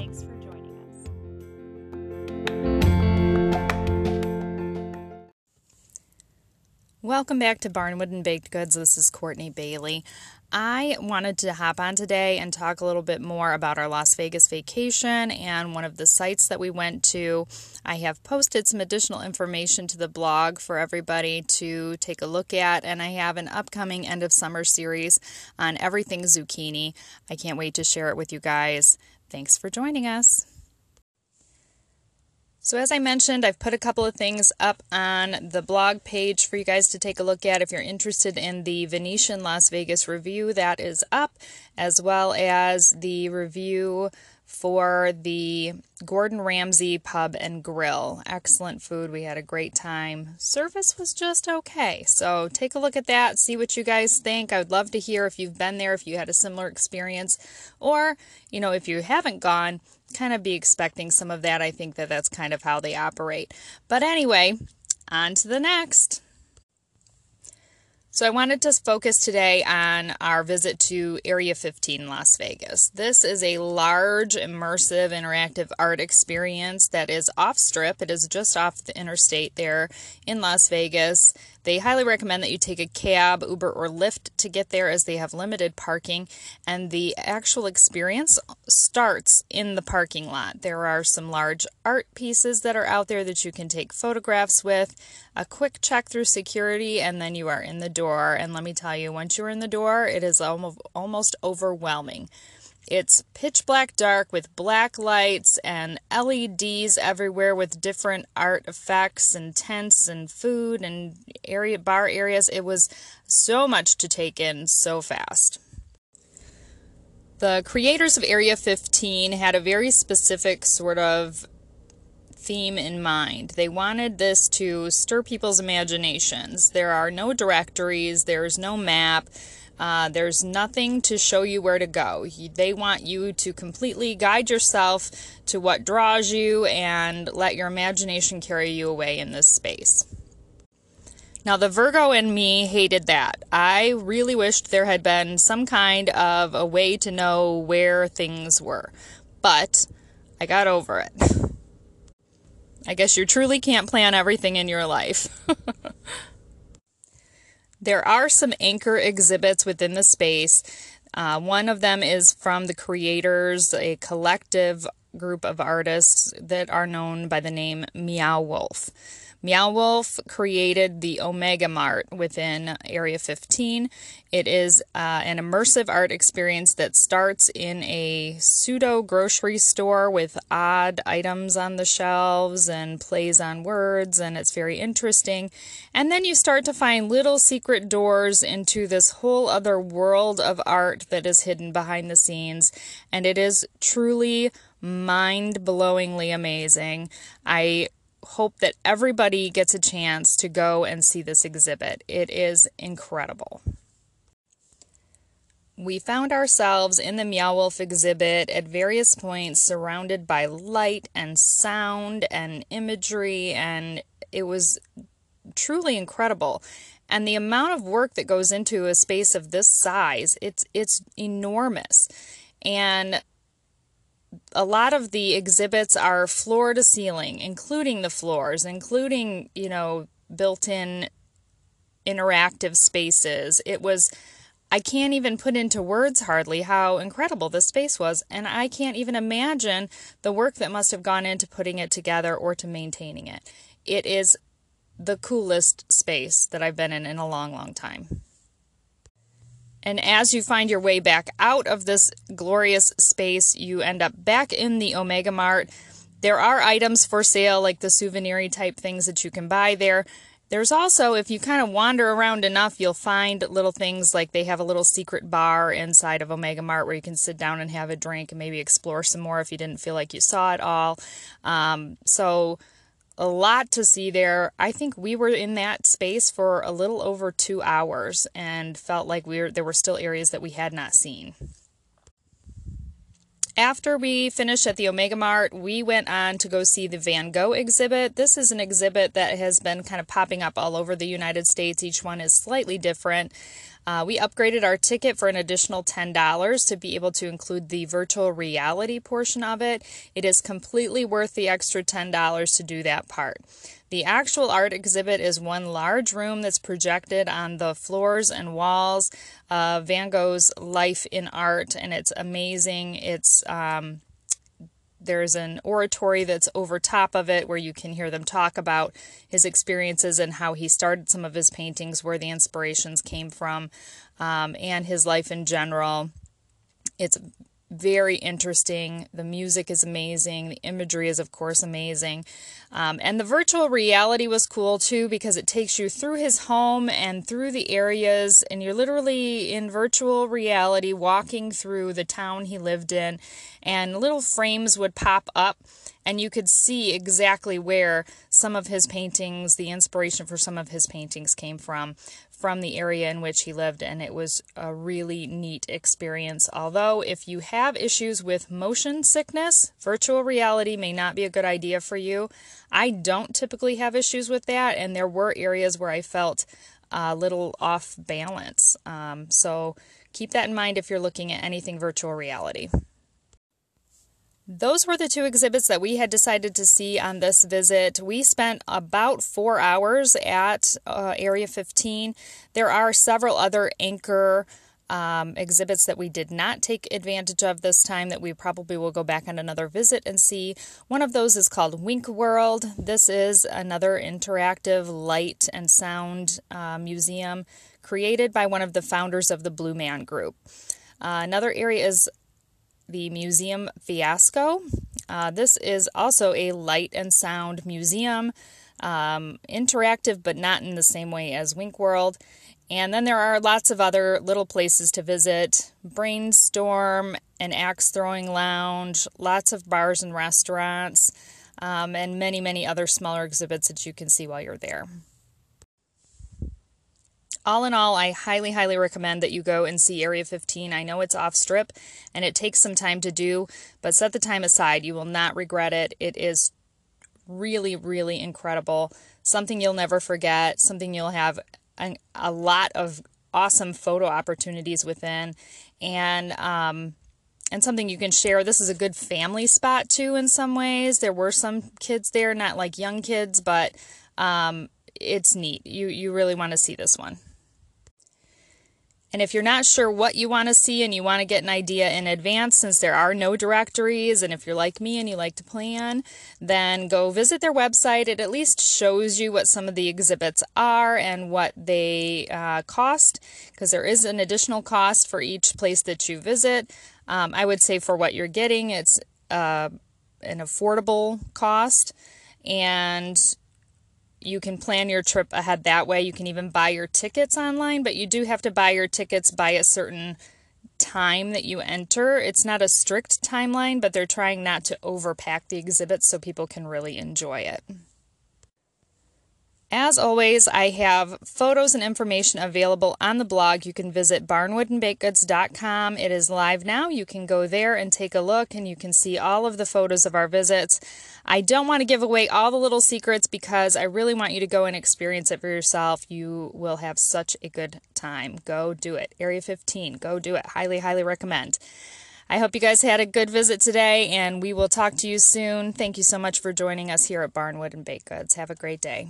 Thanks for joining us. Welcome back to Barnwood and Baked Goods. This is Courtney Bailey. I wanted to hop on today and talk a little bit more about our Las Vegas vacation and one of the sites that we went to. I have posted some additional information to the blog for everybody to take a look at, and I have an upcoming end of summer series on everything zucchini. I can't wait to share it with you guys. Thanks for joining us. So, as I mentioned, I've put a couple of things up on the blog page for you guys to take a look at. If you're interested in the Venetian Las Vegas review, that is up, as well as the review for the Gordon Ramsay Pub and Grill. Excellent food. We had a great time. Service was just okay. So take a look at that, see what you guys think. I would love to hear if you've been there, if you had a similar experience, or, you know, if you haven't gone, kind of be expecting some of that. I think that that's kind of how they operate. But anyway, on to the next. So, I wanted to focus today on our visit to Area 15 Las Vegas. This is a large, immersive, interactive art experience that is off strip. It is just off the interstate there in Las Vegas. They highly recommend that you take a cab, Uber, or Lyft to get there as they have limited parking. And the actual experience starts in the parking lot. There are some large art pieces that are out there that you can take photographs with, a quick check through security, and then you are in the door. And let me tell you, once you're in the door, it is almost, almost overwhelming. It's pitch black dark with black lights and LEDs everywhere with different art effects and tents and food and area bar areas. It was so much to take in so fast. The creators of Area 15 had a very specific sort of theme in mind. They wanted this to stir people's imaginations. There are no directories, there's no map. Uh, there's nothing to show you where to go. They want you to completely guide yourself to what draws you and let your imagination carry you away in this space. Now, the Virgo in me hated that. I really wished there had been some kind of a way to know where things were, but I got over it. I guess you truly can't plan everything in your life. There are some anchor exhibits within the space. Uh, one of them is from the creators, a collective group of artists that are known by the name Meow Wolf. Meow Wolf created the Omega Mart within Area 15. It is uh, an immersive art experience that starts in a pseudo grocery store with odd items on the shelves and plays on words, and it's very interesting. And then you start to find little secret doors into this whole other world of art that is hidden behind the scenes, and it is truly mind blowingly amazing. I hope that everybody gets a chance to go and see this exhibit. It is incredible. We found ourselves in the Meow Wolf exhibit at various points surrounded by light and sound and imagery, and it was truly incredible. And the amount of work that goes into a space of this size, it's it's enormous. And a lot of the exhibits are floor to ceiling, including the floors, including, you know, built in interactive spaces. It was, I can't even put into words hardly how incredible this space was. And I can't even imagine the work that must have gone into putting it together or to maintaining it. It is the coolest space that I've been in in a long, long time. And as you find your way back out of this glorious space, you end up back in the Omega Mart. There are items for sale, like the souvenir type things that you can buy there. There's also, if you kind of wander around enough, you'll find little things like they have a little secret bar inside of Omega Mart where you can sit down and have a drink and maybe explore some more if you didn't feel like you saw it all. Um, so, a lot to see there. I think we were in that space for a little over two hours and felt like we were, there were still areas that we had not seen. After we finished at the Omega Mart, we went on to go see the Van Gogh exhibit. This is an exhibit that has been kind of popping up all over the United States. Each one is slightly different. Uh, we upgraded our ticket for an additional $10 to be able to include the virtual reality portion of it. It is completely worth the extra $10 to do that part. The actual art exhibit is one large room that's projected on the floors and walls of Van Gogh's life in art, and it's amazing. It's um, there's an oratory that's over top of it where you can hear them talk about his experiences and how he started some of his paintings, where the inspirations came from, um, and his life in general. It's very interesting. The music is amazing. The imagery is, of course, amazing. Um, and the virtual reality was cool too because it takes you through his home and through the areas, and you're literally in virtual reality walking through the town he lived in, and little frames would pop up and you could see exactly where some of his paintings, the inspiration for some of his paintings came from, from the area in which he lived, and it was a really neat experience. Although, if you have issues with motion sickness, virtual reality may not be a good idea for you. I don't typically have issues with that, and there were areas where I felt a little off balance. Um, so, keep that in mind if you're looking at anything virtual reality. Those were the two exhibits that we had decided to see on this visit. We spent about four hours at uh, Area 15. There are several other anchor um, exhibits that we did not take advantage of this time that we probably will go back on another visit and see. One of those is called Wink World. This is another interactive light and sound uh, museum created by one of the founders of the Blue Man Group. Uh, another area is the Museum Fiasco. Uh, this is also a light and sound museum, um, interactive but not in the same way as Wink World. And then there are lots of other little places to visit Brainstorm, an axe throwing lounge, lots of bars and restaurants, um, and many, many other smaller exhibits that you can see while you're there all in all, I highly, highly recommend that you go and see Area 15. I know it's off strip and it takes some time to do, but set the time aside. You will not regret it. It is really, really incredible. Something you'll never forget, something you'll have a, a lot of awesome photo opportunities within, and, um, and something you can share. This is a good family spot too, in some ways. There were some kids there, not like young kids, but um, it's neat. You you really want to see this one. And if you're not sure what you want to see and you want to get an idea in advance, since there are no directories, and if you're like me and you like to plan, then go visit their website. It at least shows you what some of the exhibits are and what they uh, cost, because there is an additional cost for each place that you visit. Um, I would say for what you're getting, it's uh, an affordable cost. And you can plan your trip ahead that way. You can even buy your tickets online, but you do have to buy your tickets by a certain time that you enter. It's not a strict timeline, but they're trying not to overpack the exhibits so people can really enjoy it. As always, I have photos and information available on the blog. You can visit barnwoodandbakegoods.com. It is live now. You can go there and take a look, and you can see all of the photos of our visits. I don't want to give away all the little secrets because I really want you to go and experience it for yourself. You will have such a good time. Go do it. Area 15, go do it. Highly, highly recommend. I hope you guys had a good visit today, and we will talk to you soon. Thank you so much for joining us here at Barnwood and Baked Goods. Have a great day.